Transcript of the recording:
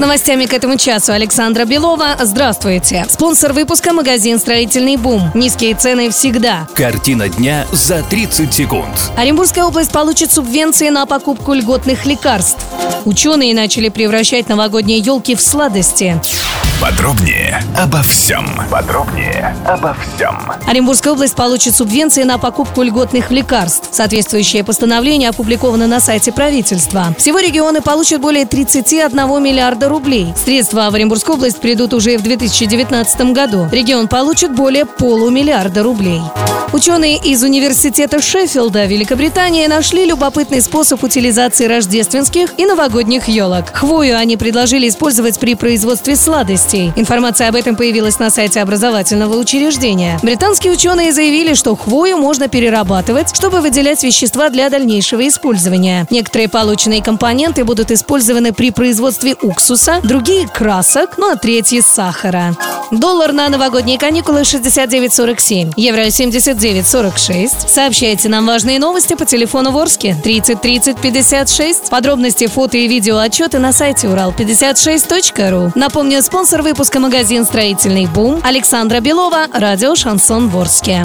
Новостями к этому часу Александра Белова. Здравствуйте. Спонсор выпуска – магазин «Строительный бум». Низкие цены всегда. Картина дня за 30 секунд. Оренбургская область получит субвенции на покупку льготных лекарств. Ученые начали превращать новогодние елки в сладости. Подробнее обо всем. Подробнее обо всем. Оренбургская область получит субвенции на покупку льготных лекарств. Соответствующее постановление опубликовано на сайте правительства. Всего регионы получат более 31 миллиарда рублей. Средства в Оренбургскую область придут уже в 2019 году. Регион получит более полумиллиарда рублей. Ученые из университета Шеффилда, Великобритания, нашли любопытный способ утилизации рождественских и новогодних елок. Хвою они предложили использовать при производстве сладостей. Информация об этом появилась на сайте образовательного учреждения. Британские ученые заявили, что хвою можно перерабатывать, чтобы выделять вещества для дальнейшего использования. Некоторые полученные компоненты будут использованы при производстве уксуса, другие – красок, ну а третьи – сахара. Доллар на новогодние каникулы 69.47, евро 79.46. Сообщайте нам важные новости по телефону Ворске 30 30 56. Подробности, фото и видео отчеты на сайте урал56.ру. Напомню, спонсор выпуска магазин «Строительный бум» Александра Белова, радио «Шансон Ворске».